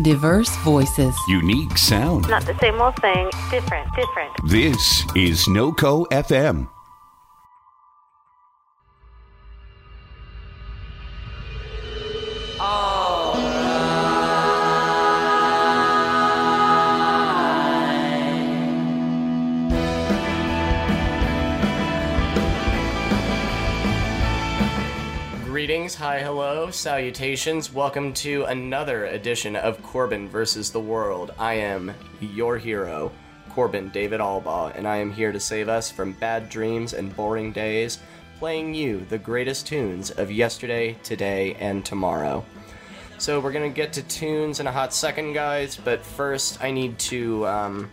Diverse voices. Unique sound. Not the same old thing. Different, different. This is NoCo FM. Greetings, hi, hello, salutations. Welcome to another edition of Corbin versus the World. I am your hero, Corbin David Albaugh, and I am here to save us from bad dreams and boring days, playing you the greatest tunes of yesterday, today, and tomorrow. So we're gonna get to tunes in a hot second, guys. But first, I need to um,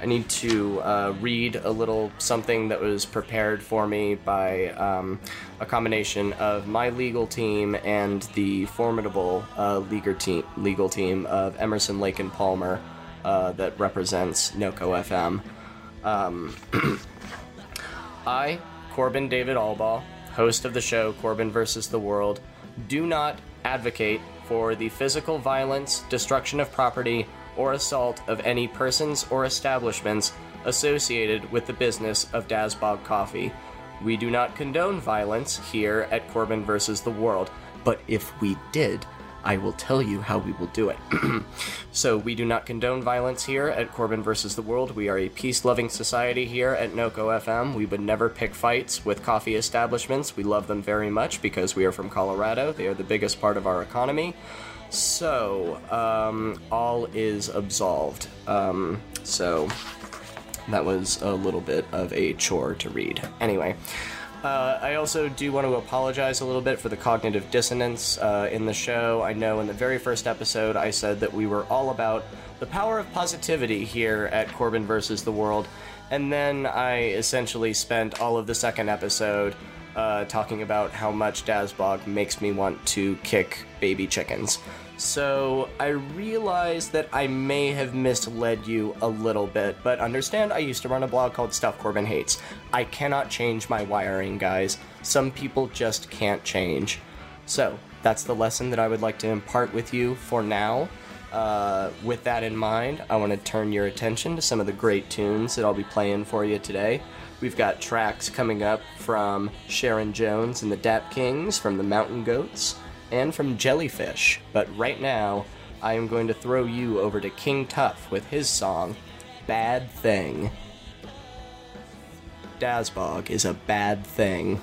I need to uh, read a little something that was prepared for me by um, a combination of my legal team and the formidable uh, legal team legal team of Emerson Lake and Palmer uh, that represents NoCo FM. Um, I, Corbin David Albaugh, host of the show Corbin versus the World, do not advocate for the physical violence, destruction of property, or assault of any persons or establishments associated with the business of Dazbog Coffee. We do not condone violence here at Corbin versus the World, but if we did, I will tell you how we will do it. so, we do not condone violence here at Corbin versus the World. We are a peace loving society here at NoCo FM. We would never pick fights with coffee establishments. We love them very much because we are from Colorado. They are the biggest part of our economy. So, um, all is absolved. Um, so, that was a little bit of a chore to read. Anyway. Uh, I also do want to apologize a little bit for the cognitive dissonance uh, in the show. I know in the very first episode I said that we were all about the power of positivity here at Corbin versus the World, and then I essentially spent all of the second episode uh, talking about how much Dazbog makes me want to kick baby chickens. So I realize that I may have misled you a little bit, but understand I used to run a blog called Stuff Corbin Hates. I cannot change my wiring, guys. Some people just can't change. So that's the lesson that I would like to impart with you for now. Uh, with that in mind, I want to turn your attention to some of the great tunes that I'll be playing for you today. We've got tracks coming up from Sharon Jones and the Dap Kings, from the Mountain Goats, and from Jellyfish. But right now, I am going to throw you over to King Tuff with his song, Bad Thing. Dazbog is a bad thing.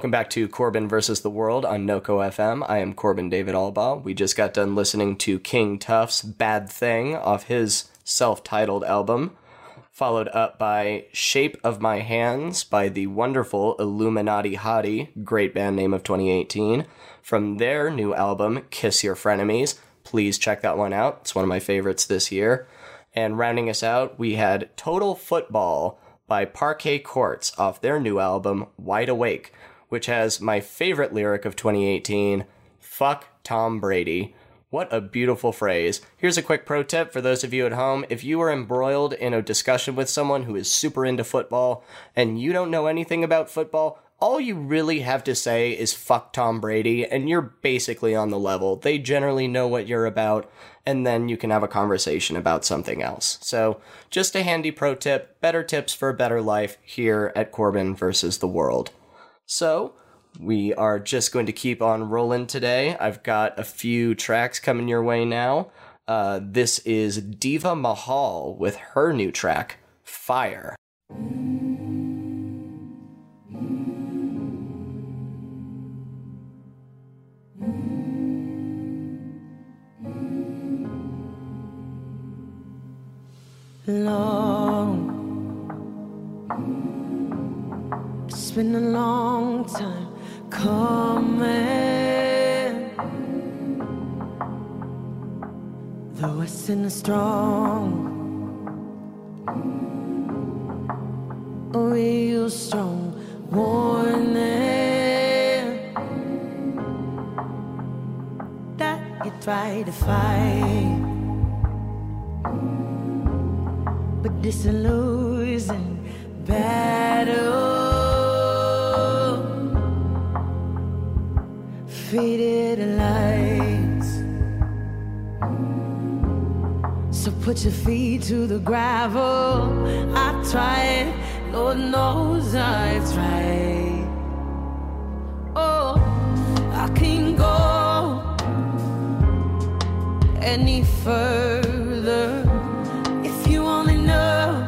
Welcome back to Corbin versus the World on NOCO FM. I am Corbin David Albaugh. We just got done listening to King Tuff's Bad Thing off his self titled album, followed up by Shape of My Hands by the wonderful Illuminati Hottie, great band name of 2018, from their new album, Kiss Your Frenemies. Please check that one out. It's one of my favorites this year. And rounding us out, we had Total Football by Parquet Courts off their new album, Wide Awake which has my favorite lyric of 2018 Fuck Tom Brady. What a beautiful phrase. Here's a quick pro tip for those of you at home. If you are embroiled in a discussion with someone who is super into football and you don't know anything about football, all you really have to say is fuck Tom Brady, and you're basically on the level. They generally know what you're about, and then you can have a conversation about something else. So, just a handy pro tip better tips for a better life here at Corbin versus the world. So, we are just going to keep on rolling today. I've got a few tracks coming your way now. Uh, this is Deva Mahal with her new track, Fire. It's been a long time coming. Though I send a strong, a real strong warning that you try to fight. but disillusion battle faded lights. So put your feet to the gravel. I tried lord knows i tried. Oh i can't go any further if you only know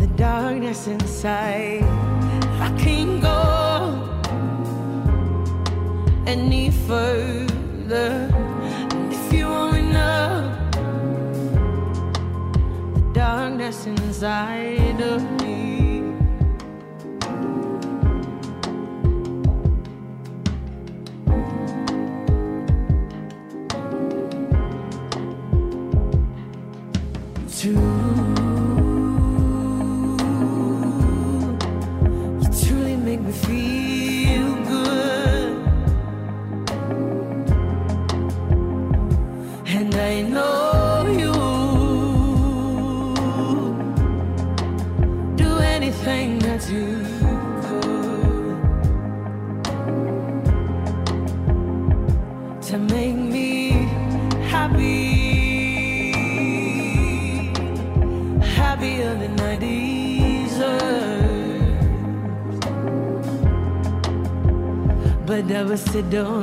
the darkness inside, any further. If you only know the darkness inside of me. But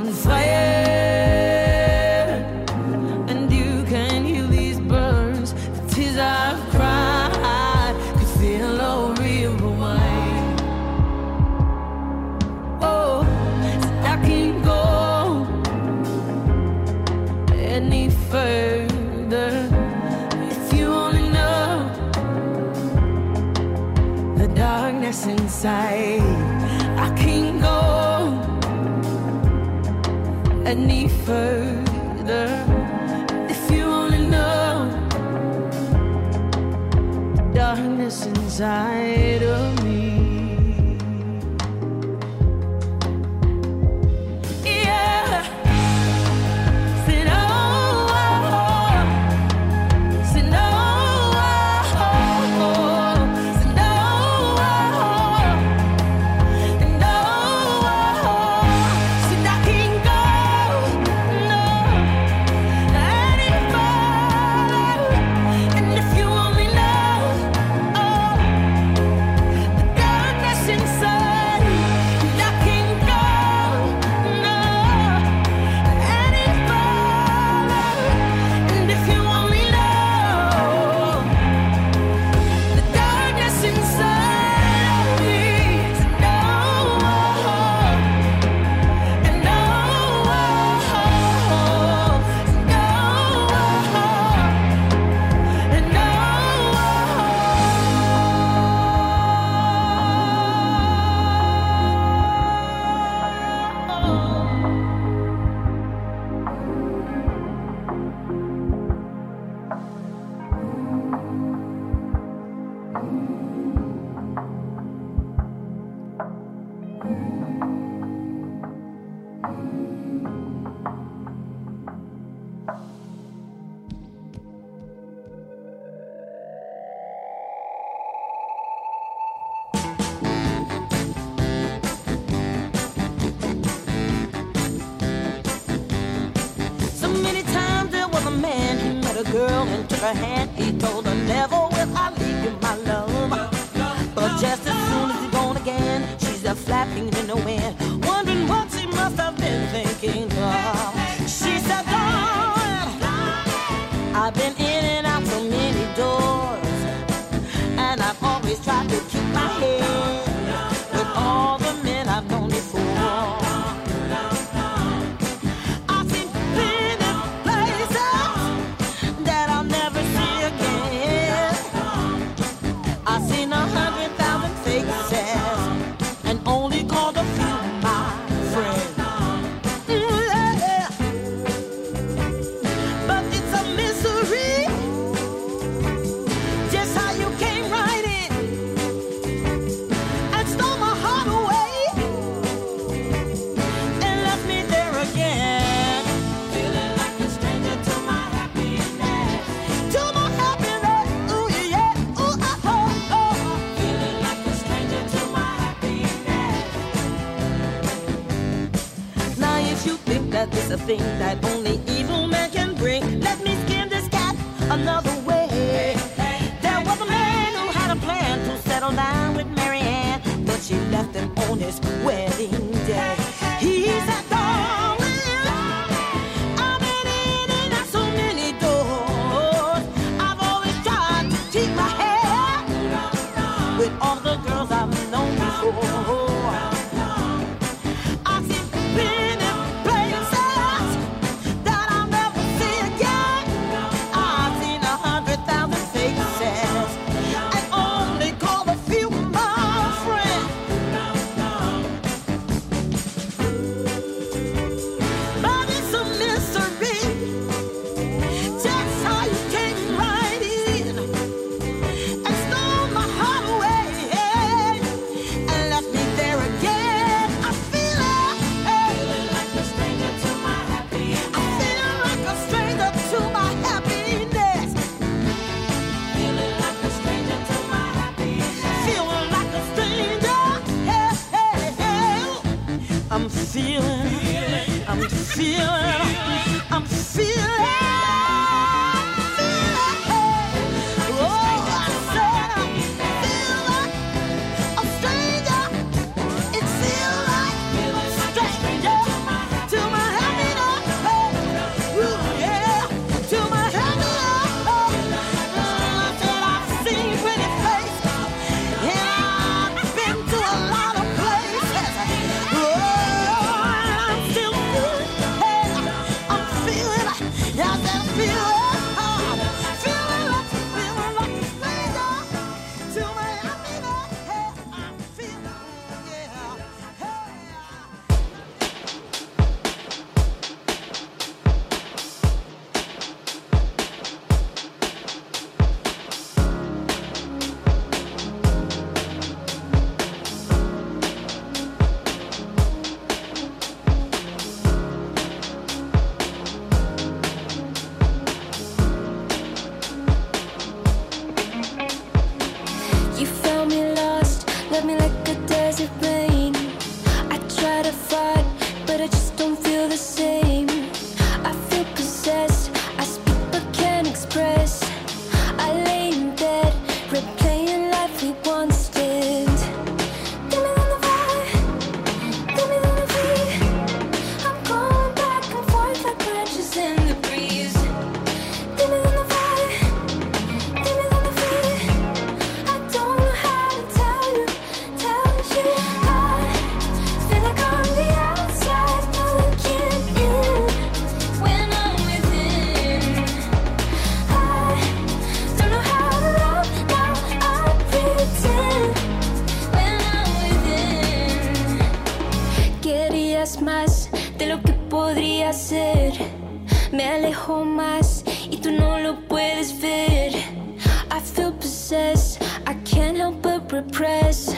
repress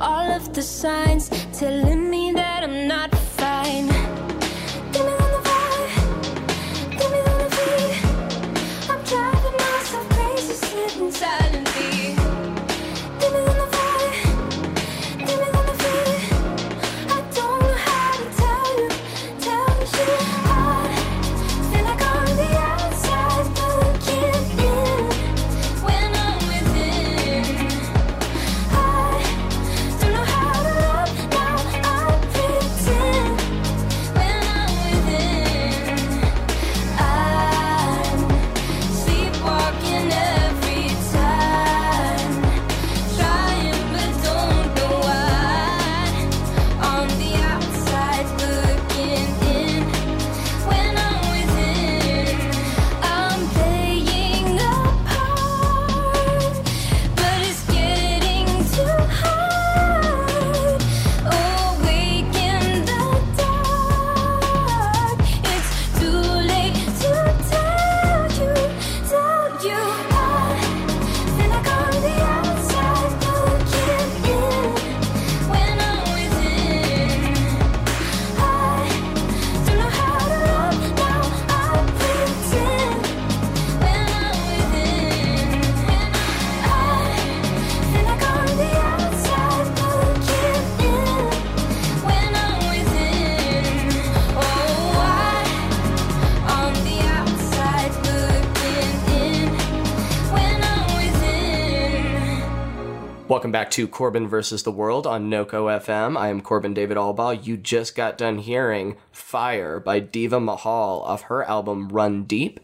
all of the signs telling Welcome back to Corbin versus the World on NoCo FM. I am Corbin David Albaugh. You just got done hearing Fire by Deva Mahal off her album Run Deep.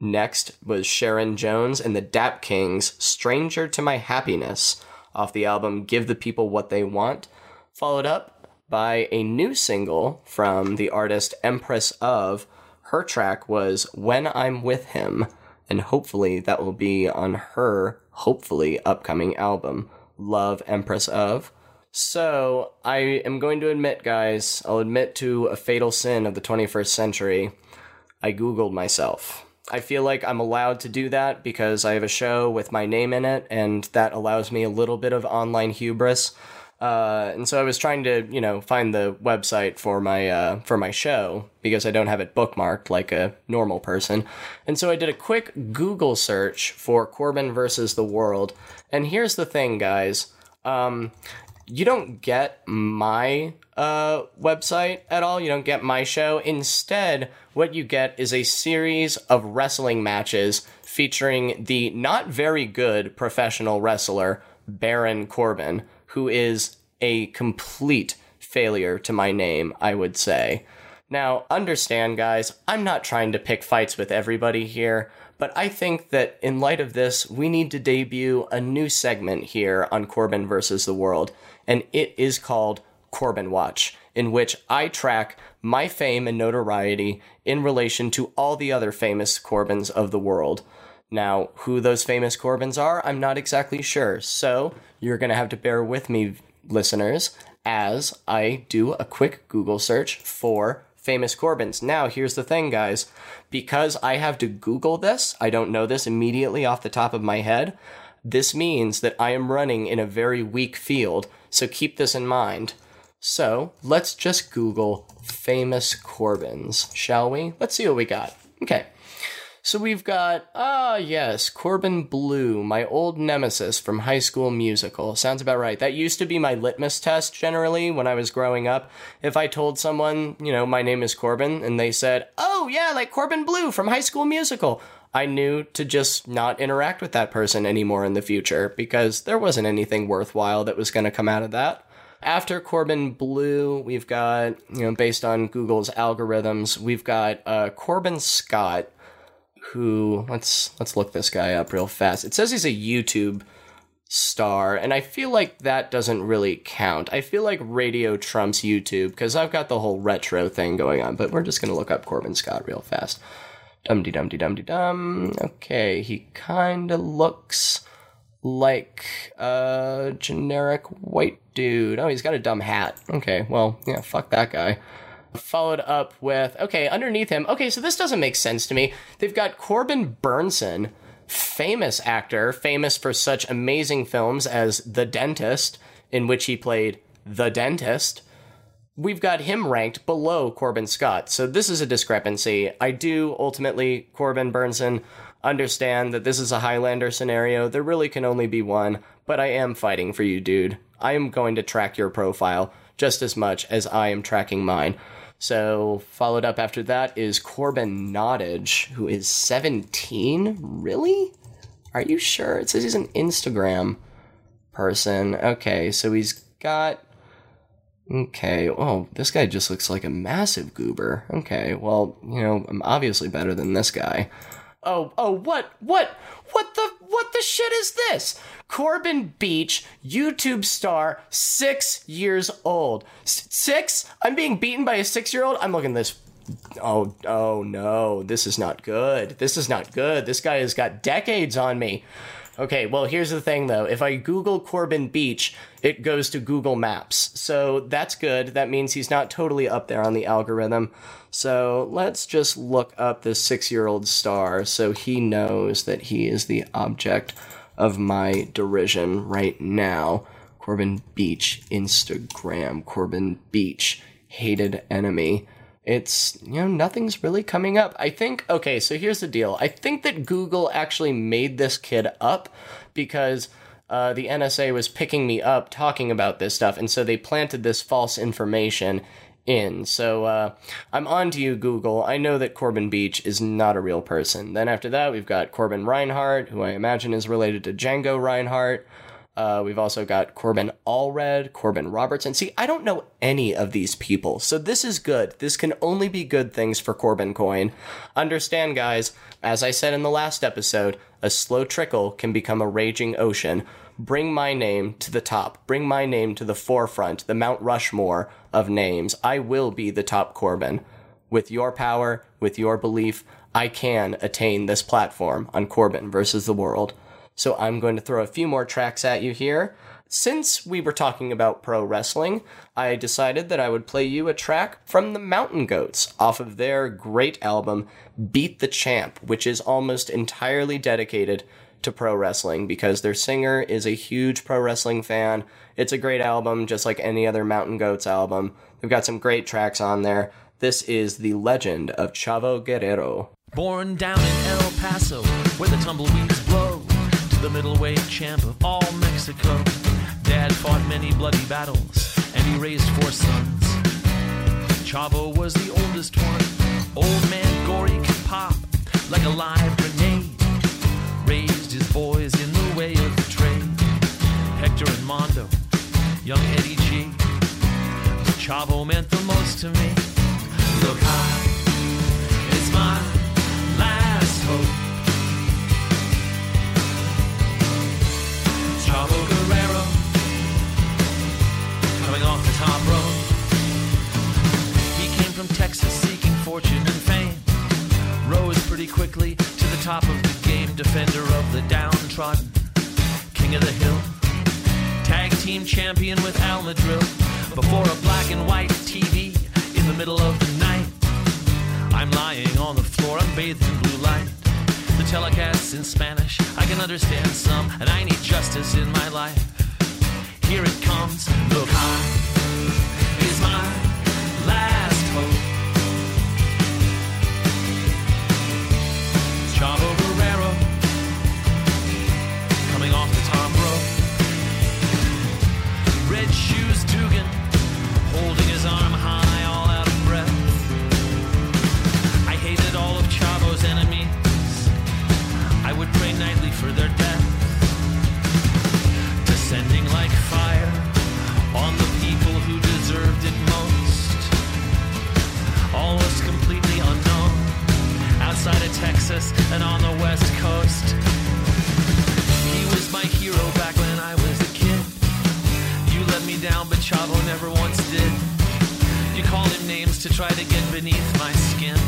Next was Sharon Jones and the Dap Kings, Stranger to My Happiness, off the album Give the People What They Want. Followed up by a new single from the artist Empress of. Her track was When I'm With Him, and hopefully that will be on her, hopefully, upcoming album, Love Empress of. So, I am going to admit, guys, I'll admit to a fatal sin of the 21st century. I Googled myself. I feel like I'm allowed to do that because I have a show with my name in it, and that allows me a little bit of online hubris. Uh, and so I was trying to, you know, find the website for my uh, for my show because I don't have it bookmarked like a normal person. And so I did a quick Google search for Corbin versus the World. And here's the thing, guys. Um, you don't get my uh, website at all. You don't get my show. Instead, what you get is a series of wrestling matches featuring the not very good professional wrestler Baron Corbin, who is a complete failure to my name, I would say. Now, understand, guys, I'm not trying to pick fights with everybody here, but I think that in light of this, we need to debut a new segment here on Corbin versus the World, and it is called Corbin Watch, in which I track my fame and notoriety in relation to all the other famous Corbins of the world. Now, who those famous Corbins are, I'm not exactly sure, so you're gonna have to bear with me, listeners, as I do a quick Google search for famous Corbins. Now, here's the thing, guys. Because I have to Google this, I don't know this immediately off the top of my head. This means that I am running in a very weak field, so keep this in mind. So, let's just Google famous Corbins, shall we? Let's see what we got. Okay. So we've got, ah, yes, Corbin Bleu, my old nemesis from High School Musical. Sounds about right. That used to be my litmus test generally when I was growing up. If I told someone, you know, my name is Corbin, and they said, oh, yeah, like Corbin Bleu from High School Musical, I knew to just not interact with that person anymore in the future because there wasn't anything worthwhile that was going to come out of that. After Corbin Bleu, we've got, you know, based on Google's algorithms, we've got uh, Corbin Scott, who let's let's look this guy up real fast. It says he's a YouTube star, and I feel like that doesn't really count. I feel like radio trumps YouTube because I've got the whole retro thing going on. But we're just gonna look up Corbin Scott real fast. Dum de dum de dum de dum. Okay, he kind of looks like a generic white dude. Oh, he's got a dumb hat. Okay, well, yeah, fuck that guy followed up with okay underneath him okay so this doesn't make sense to me. They've got corbin bernsen famous actor famous for such amazing films as the dentist in which he played the dentist. We've got him ranked below corbin scott. So this is a discrepancy. I do ultimately corbin bernsen understand that this is a highlander scenario. There really can only be one but i am fighting for you dude. I am going to track your profile just as much as i am tracking mine so, followed up after that is Corbin Nottage, who is 17. Really? Are you sure? It says he's an Instagram person. Okay, so he's got. Okay, oh, this guy just looks like a massive goober. Okay, well, you know, I'm obviously better than this guy. Oh, oh, what, what, what the, what the shit is this? Corbin Beach, YouTube star, six years old. S- six? I'm being beaten by a six year old? I'm looking this. Oh, oh no, this is not good. This is not good. This guy has got decades on me. Okay, well, here's the thing though. If I Google Corbin Beach, it goes to Google Maps. So that's good. That means he's not totally up there on the algorithm. So let's just look up this six year old star so he knows that he is the object of my derision right now. Corbin Beach, Instagram, Corbin Beach, hated enemy. It's, you know, nothing's really coming up. I think, okay, so here's the deal. I think that Google actually made this kid up because uh, the NSA was picking me up talking about this stuff, and so they planted this false information in. So uh, I'm on to you, Google. I know that Corbin Beach is not a real person. Then after that, we've got Corbin Reinhardt, who I imagine is related to Django Reinhardt. Uh, we've also got Corbin Allred, Corbin Robertson. See, I don't know any of these people, so this is good. This can only be good things for Corbin Coin. Understand, guys, as I said in the last episode, a slow trickle can become a raging ocean. Bring my name to the top. Bring my name to the forefront, the Mount Rushmore of names. I will be the top Corbin. With your power, with your belief, I can attain this platform on Corbin versus the world. So I'm going to throw a few more tracks at you here. Since we were talking about pro wrestling, I decided that I would play you a track from the Mountain Goats off of their great album, Beat the Champ, which is almost entirely dedicated to pro wrestling because their singer is a huge pro wrestling fan. It's a great album, just like any other Mountain Goats album. They've got some great tracks on there. This is The Legend of Chavo Guerrero. Born down in El Paso, where the tumbleweeds blow, the middleweight champ of all Mexico. Dad fought many bloody battles, and he raised four sons. Chavo was the oldest one. Old man Gory could pop like a live grenade. Raised his boys in the way of the trade. Hector and Mondo, young Eddie G. Chavo meant the most to me. Look high, it's my last hope. Chavo Guerrero, coming off the top rope. He came from Texas seeking fortune and fame. Rose pretty quickly to the top of the game, defender of the downtrodden, king of the hill. Tag team champion with Al Madril. Before a black and white TV in the middle of the night. I'm lying on the floor, I'm bathed in blue light. Telecast's in Spanish, I can understand some, and I need justice in my life. Here it comes, look high, is my Texas and on the west coast. He was my hero back when I was a kid. You let me down, but Chavo never once did. You called him names to try to get beneath my skin.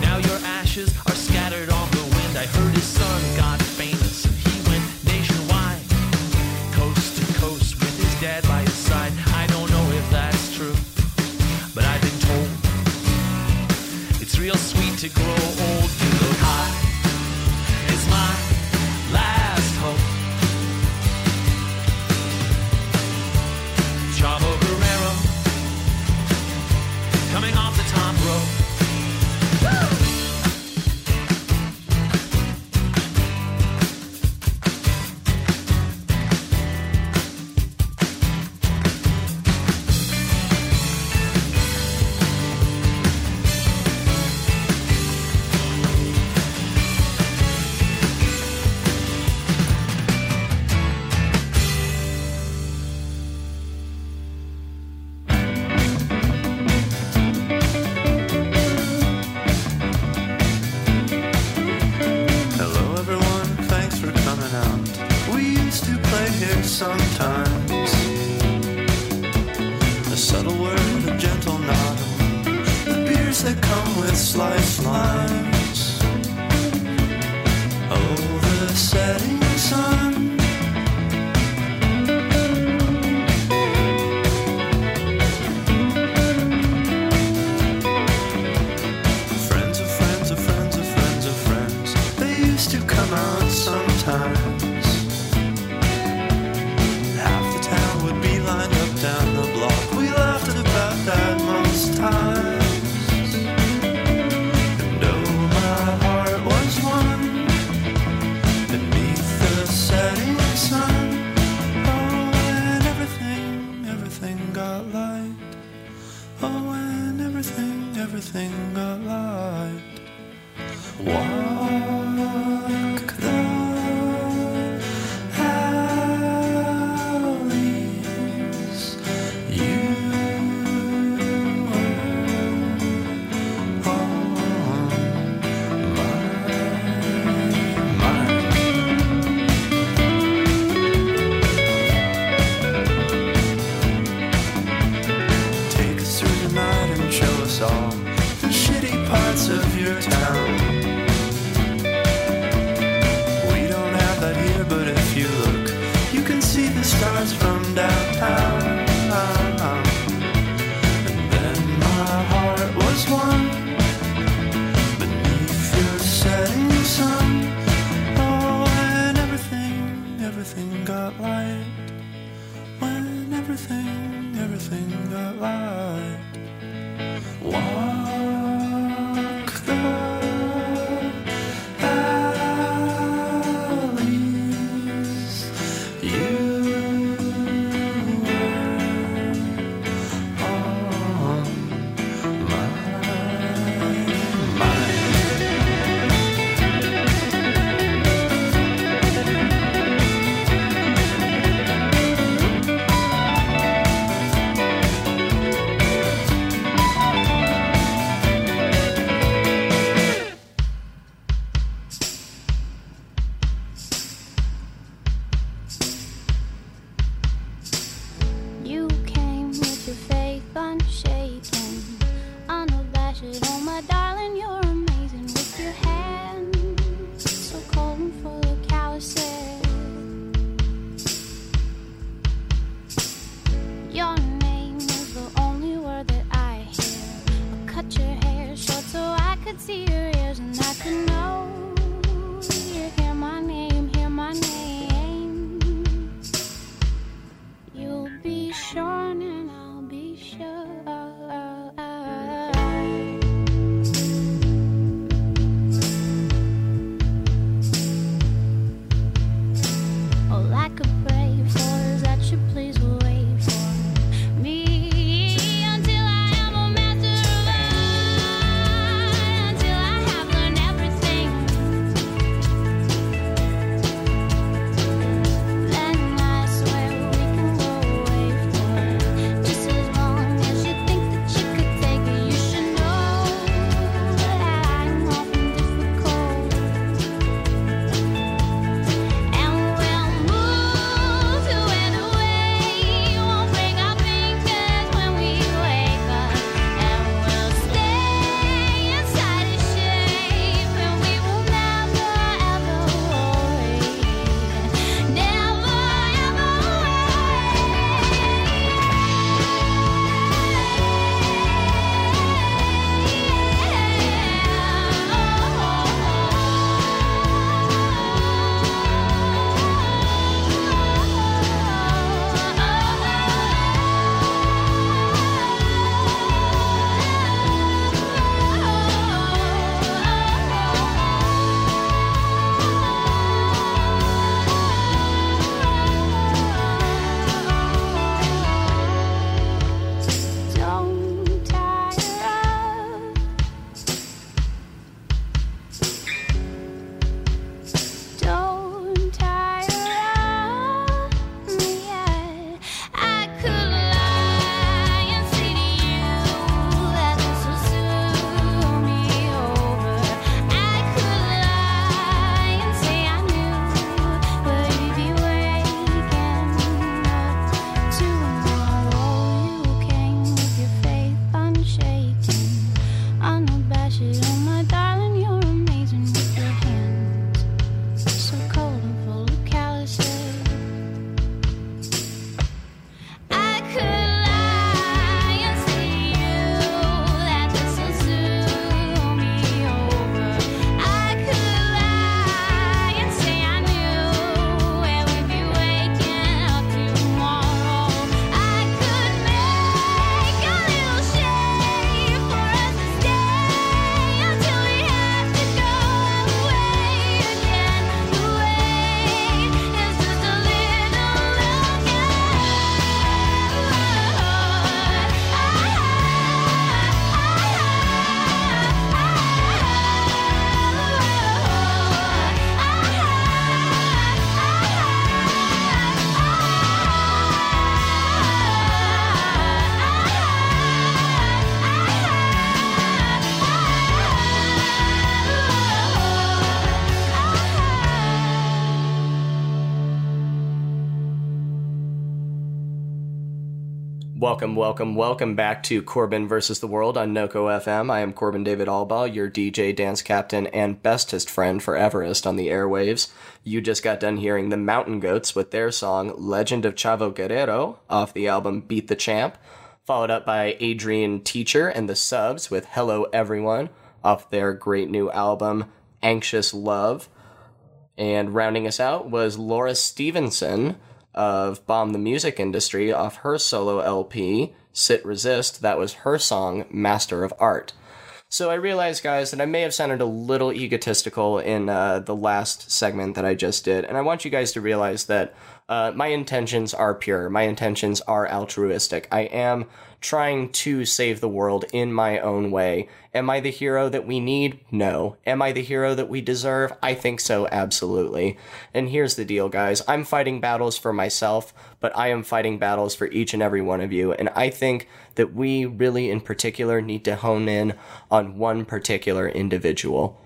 Now your ashes are scattered on the wind. I heard his son got Welcome, welcome, welcome back to Corbin versus the World on NOCO FM. I am Corbin David Albaugh, your DJ, dance captain, and bestest friend for Everest on the airwaves. You just got done hearing the Mountain Goats with their song Legend of Chavo Guerrero off the album Beat the Champ, followed up by Adrian Teacher and the Subs with Hello Everyone off their great new album Anxious Love. And rounding us out was Laura Stevenson of Bomb the Music Industry off her solo LP, Sit Resist. That was her song, Master of Art. So I realized, guys, that I may have sounded a little egotistical in uh, the last segment that I just did, and I want you guys to realize that uh, my intentions are pure. My intentions are altruistic. I am trying to save the world in my own way. Am I the hero that we need? No. Am I the hero that we deserve? I think so, absolutely. And here's the deal, guys. I'm fighting battles for myself, but I am fighting battles for each and every one of you. And I think that we really, in particular, need to hone in on one particular individual.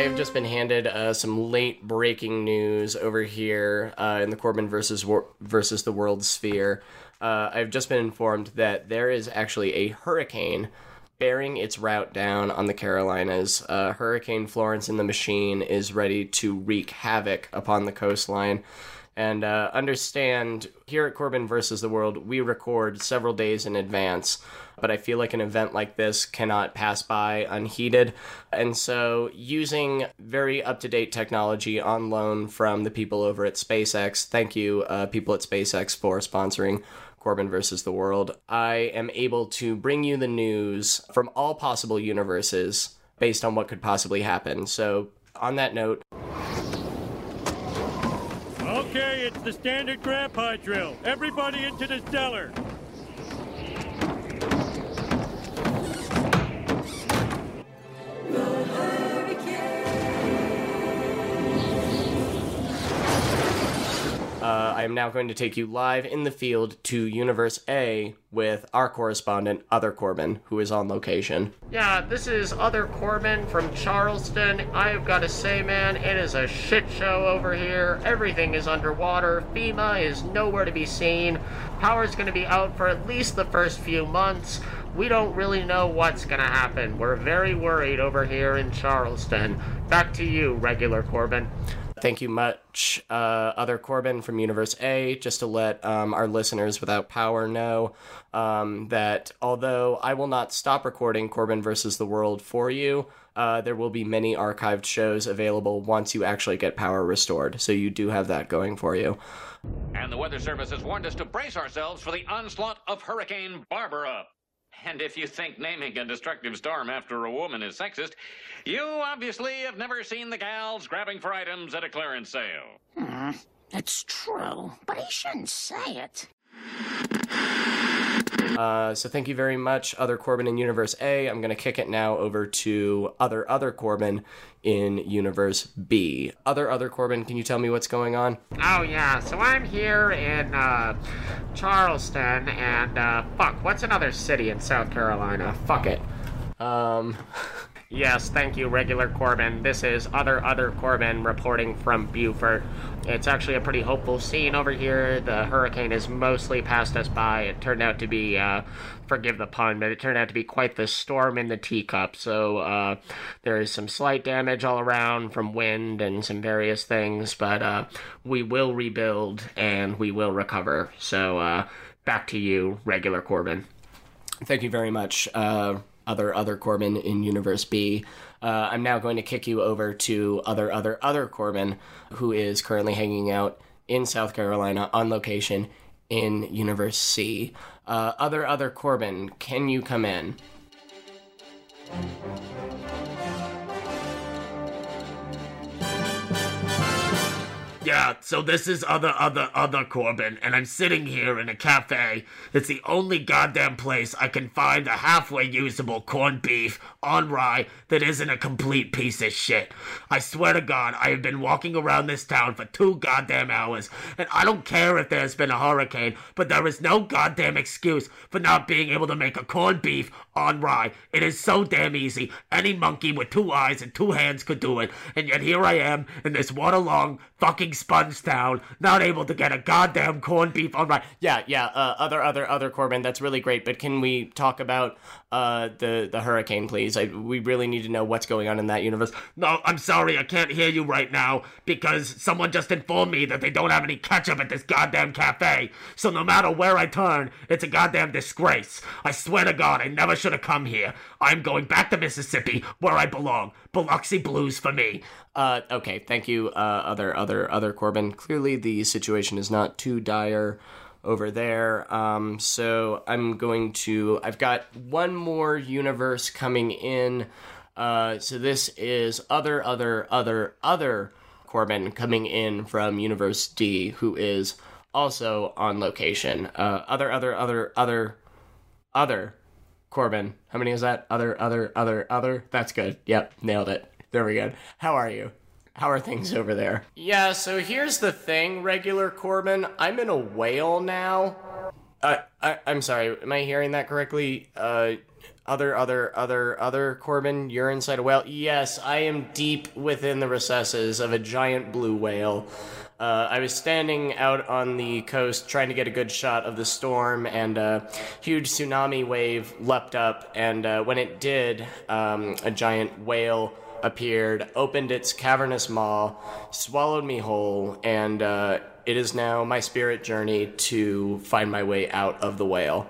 I have just been handed uh, some late breaking news over here uh, in the Corbin versus versus the World Sphere. Uh, I've just been informed that there is actually a hurricane bearing its route down on the Carolinas. Uh, hurricane Florence in the Machine is ready to wreak havoc upon the coastline. And uh, understand, here at Corbin versus the World, we record several days in advance. But I feel like an event like this cannot pass by unheeded. And so, using very up to date technology on loan from the people over at SpaceX, thank you, uh, people at SpaceX, for sponsoring Corbin versus the World. I am able to bring you the news from all possible universes based on what could possibly happen. So, on that note, Okay, it's the standard grandpa drill. Everybody into the cellar. Uh, I am now going to take you live in the field to Universe A with our correspondent, Other Corbin, who is on location. Yeah, this is Other Corbin from Charleston. I've got to say, man, it is a shit show over here. Everything is underwater. FEMA is nowhere to be seen. Power's going to be out for at least the first few months. We don't really know what's going to happen. We're very worried over here in Charleston. Back to you, regular Corbin. Thank you much, uh, Other Corbin from Universe A, just to let um, our listeners without power know um, that although I will not stop recording Corbin versus the World for you, uh, there will be many archived shows available once you actually get power restored. So you do have that going for you. And the Weather Service has warned us to brace ourselves for the onslaught of Hurricane Barbara. And if you think naming a destructive storm after a woman is sexist, you obviously have never seen the gals grabbing for items at a clearance sale. Hmm, it's true, but he shouldn't say it. Uh, so thank you very much, Other Corbin in Universe A. I'm going to kick it now over to Other Other Corbin in Universe B. Other Other Corbin, can you tell me what's going on? Oh yeah, so I'm here in uh, Charleston, and uh, fuck, what's another city in South Carolina? Fuck it. Um, yes, thank you, regular Corbin. This is other other Corbin reporting from Beaufort. It's actually a pretty hopeful scene over here. The hurricane has mostly passed us by. It turned out to be, uh, forgive the pun, but it turned out to be quite the storm in the teacup. So uh, there is some slight damage all around from wind and some various things, but uh, we will rebuild and we will recover. So uh, back to you, regular Corbin. Thank you very much, uh, other other Corbin in Universe B. Uh, I'm now going to kick you over to other other other Corbin, who is currently hanging out in South Carolina on location in Universe C. Uh, other other Corbin, can you come in? Yeah, so this is other, other, other Corbin, and I'm sitting here in a cafe. It's the only goddamn place I can find a halfway usable corned beef on rye that isn't a complete piece of shit. I swear to God, I have been walking around this town for two goddamn hours, and I don't care if there's been a hurricane, but there is no goddamn excuse for not being able to make a corned beef on rye. It is so damn easy. Any monkey with two eyes and two hands could do it, and yet here I am in this waterlong fucking sponge town, not able to get a goddamn corned beef on rye. Yeah, yeah. Uh, other, other, other Corbin. That's really great. But can we talk about uh, the the hurricane, please? I, we really need to know what's going on in that universe. No, I'm sorry, I can't hear you right now because someone just informed me that they don't have any ketchup at this goddamn cafe. So no matter where I turn, it's a goddamn disgrace. I swear to God, I never should have come here. I'm going back to Mississippi where I belong. Biloxi Blues for me. Uh, okay, thank you, uh, other, other, other Corbin. Clearly, the situation is not too dire over there. Um, so I'm going to. I've got one more universe coming in. Uh, so this is other, other, other, other Corbin coming in from Universe D, who is also on location. Uh, other, other, other, other, other Corbin. How many is that? Other, other, other, other. That's good. Yep, nailed it. There we go. How are you? How are things over there? Yeah, so here's the thing, regular Corbin. I'm in a whale now. Uh, I, I'm sorry. Am I hearing that correctly? Uh, other, other, other, other Corbin, you're inside a whale. Yes, I am deep within the recesses of a giant blue whale. Uh, I was standing out on the coast trying to get a good shot of the storm, and a huge tsunami wave leapt up. And uh, when it did, um, a giant whale appeared, opened its cavernous maw, swallowed me whole, and uh, it is now my spirit journey to find my way out of the whale.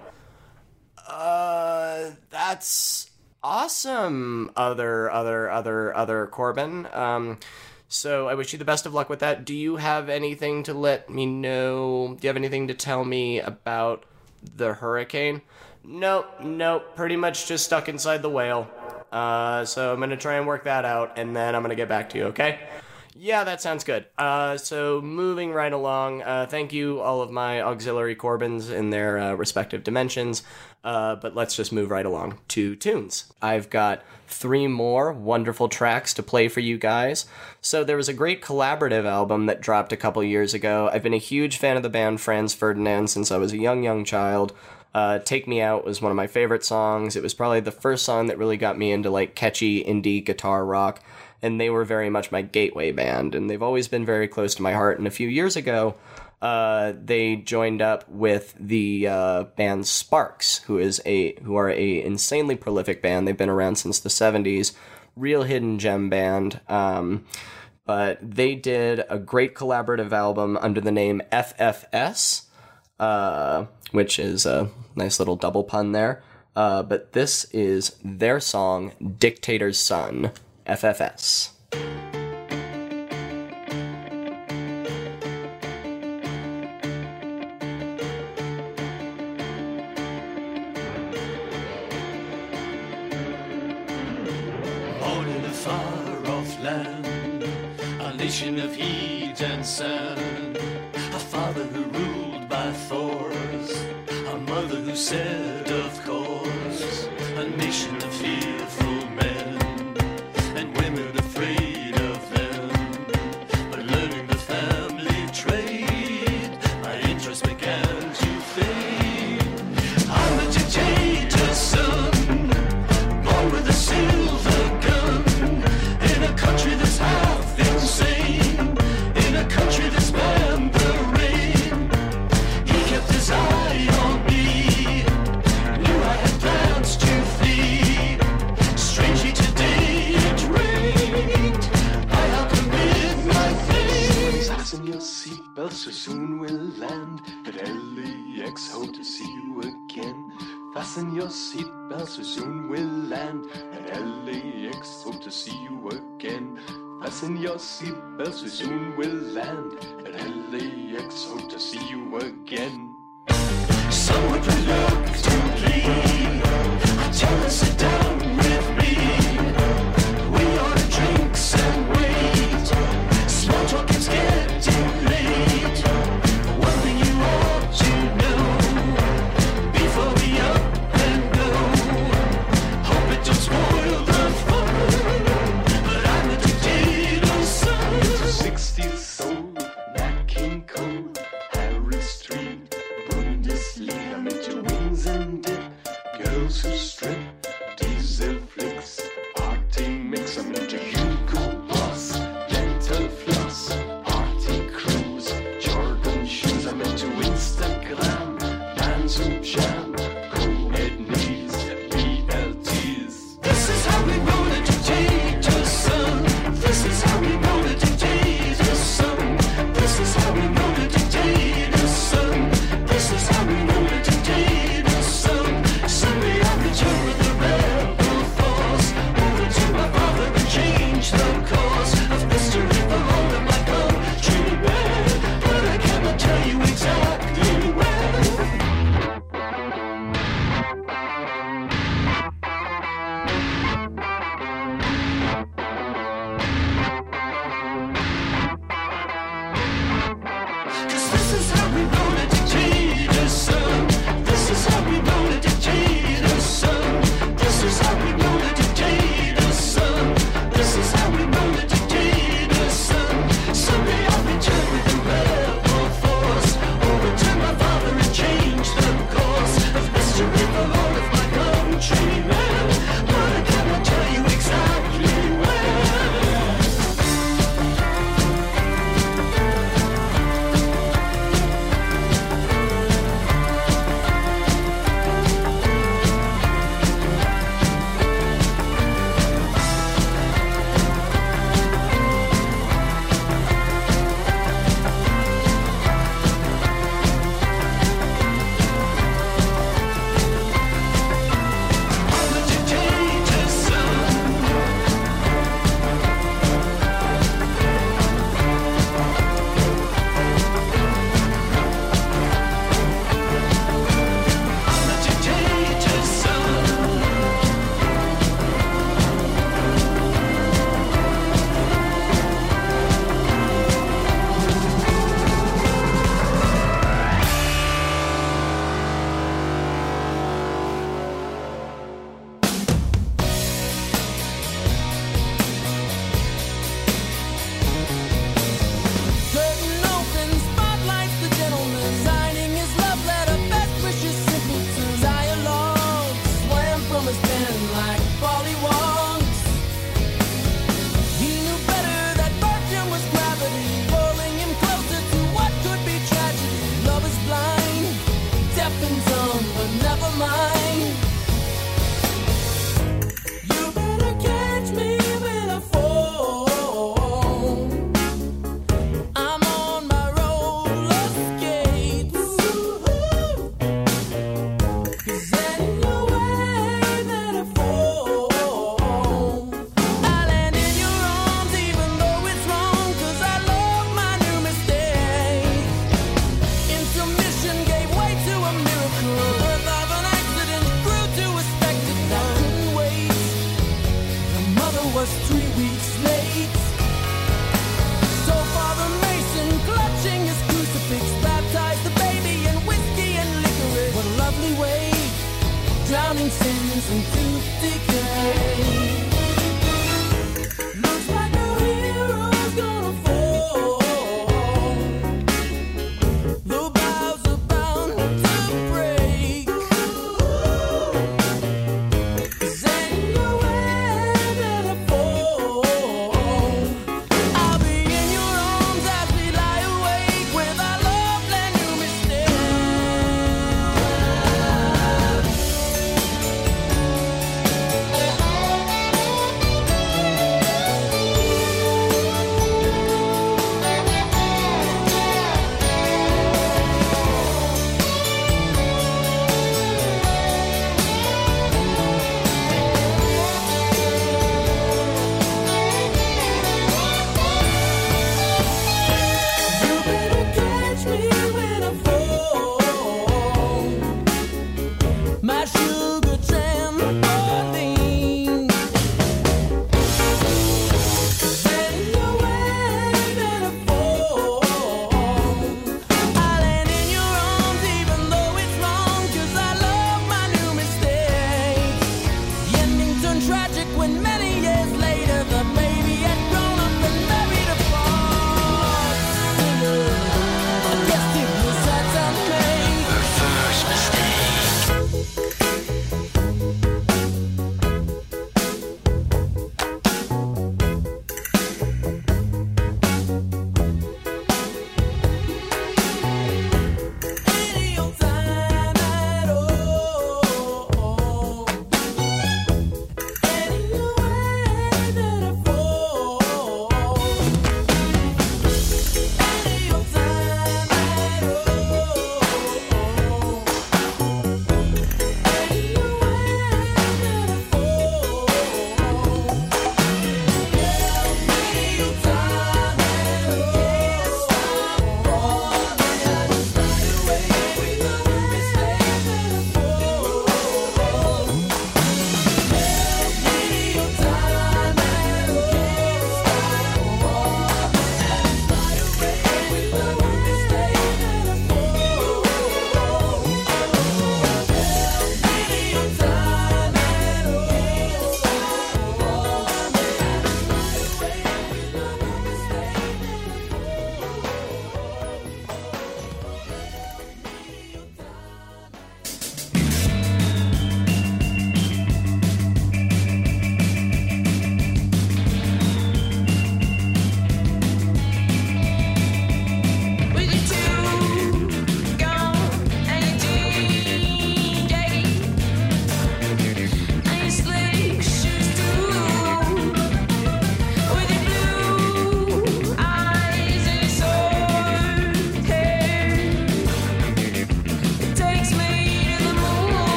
Uh, that's awesome. Other, other, other, other Corbin. Um, so I wish you the best of luck with that. Do you have anything to let me know? Do you have anything to tell me about the hurricane? Nope, nope. Pretty much just stuck inside the whale. Uh, so I'm gonna try and work that out, and then I'm gonna get back to you. Okay? Yeah, that sounds good. Uh, so moving right along, uh, thank you all of my auxiliary Corbins in their uh, respective dimensions. Uh, but let's just move right along to tunes. I've got three more wonderful tracks to play for you guys. So there was a great collaborative album that dropped a couple years ago. I've been a huge fan of the band Franz Ferdinand since I was a young, young child. Uh, Take Me Out was one of my favorite songs. It was probably the first song that really got me into like catchy indie guitar rock and they were very much my gateway band, and they've always been very close to my heart. And a few years ago, uh, they joined up with the uh, band Sparks, who is a who are a insanely prolific band. They've been around since the '70s, real hidden gem band. Um, but they did a great collaborative album under the name FFS, uh, which is a nice little double pun there. Uh, but this is their song "Dictator's Son." FFS. Drowning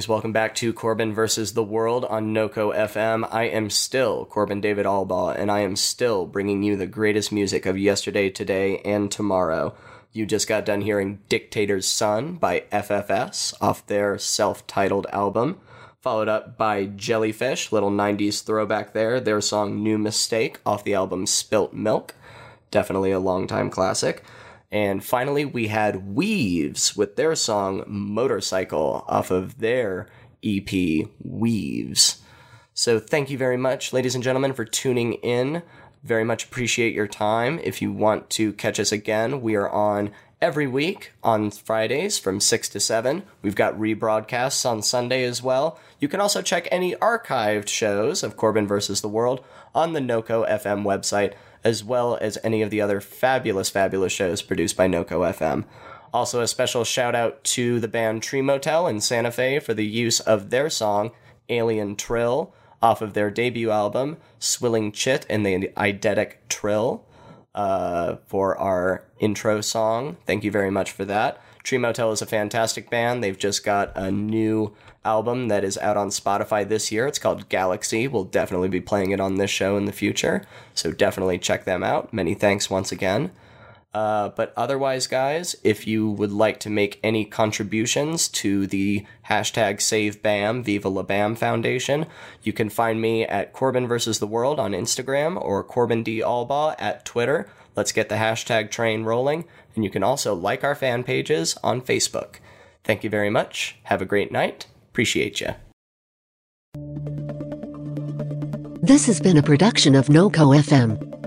Greetings, welcome back to Corbin versus the World on NoCo FM. I am still Corbin David Albaugh, and I am still bringing you the greatest music of yesterday, today, and tomorrow. You just got done hearing Dictator's Son by FFS off their self titled album, followed up by Jellyfish, little 90s throwback there, their song New Mistake off the album Spilt Milk. Definitely a long-time classic. And finally, we had Weaves with their song Motorcycle off of their EP Weaves. So thank you very much, ladies and gentlemen, for tuning in. Very much appreciate your time. If you want to catch us again, we are on every week on Fridays from 6 to 7. We've got rebroadcasts on Sunday as well. You can also check any archived shows of Corbin versus the World on the NoCo FM website, as well as any of the other fabulous, fabulous shows produced by NoCo FM. Also, a special shout out to the band Tree Motel in Santa Fe for the use of their song Alien Trill off of their debut album Swilling Chit and the Eidetic Trill uh, for our intro song. Thank you very much for that. Tree Motel is a fantastic band. They've just got a new album that is out on Spotify this year. It's called Galaxy. We'll definitely be playing it on this show in the future, so definitely check them out. Many thanks once again. Uh, but otherwise, guys, if you would like to make any contributions to the hashtag Save Bam Viva La Bam Foundation, you can find me at Corbin versus the World on Instagram or Corbin D Albaugh at Twitter. Let's get the hashtag train rolling, and you can also like our fan pages on Facebook. Thank you very much. Have a great night. Appreciate you. This has been a production of NoCo FM.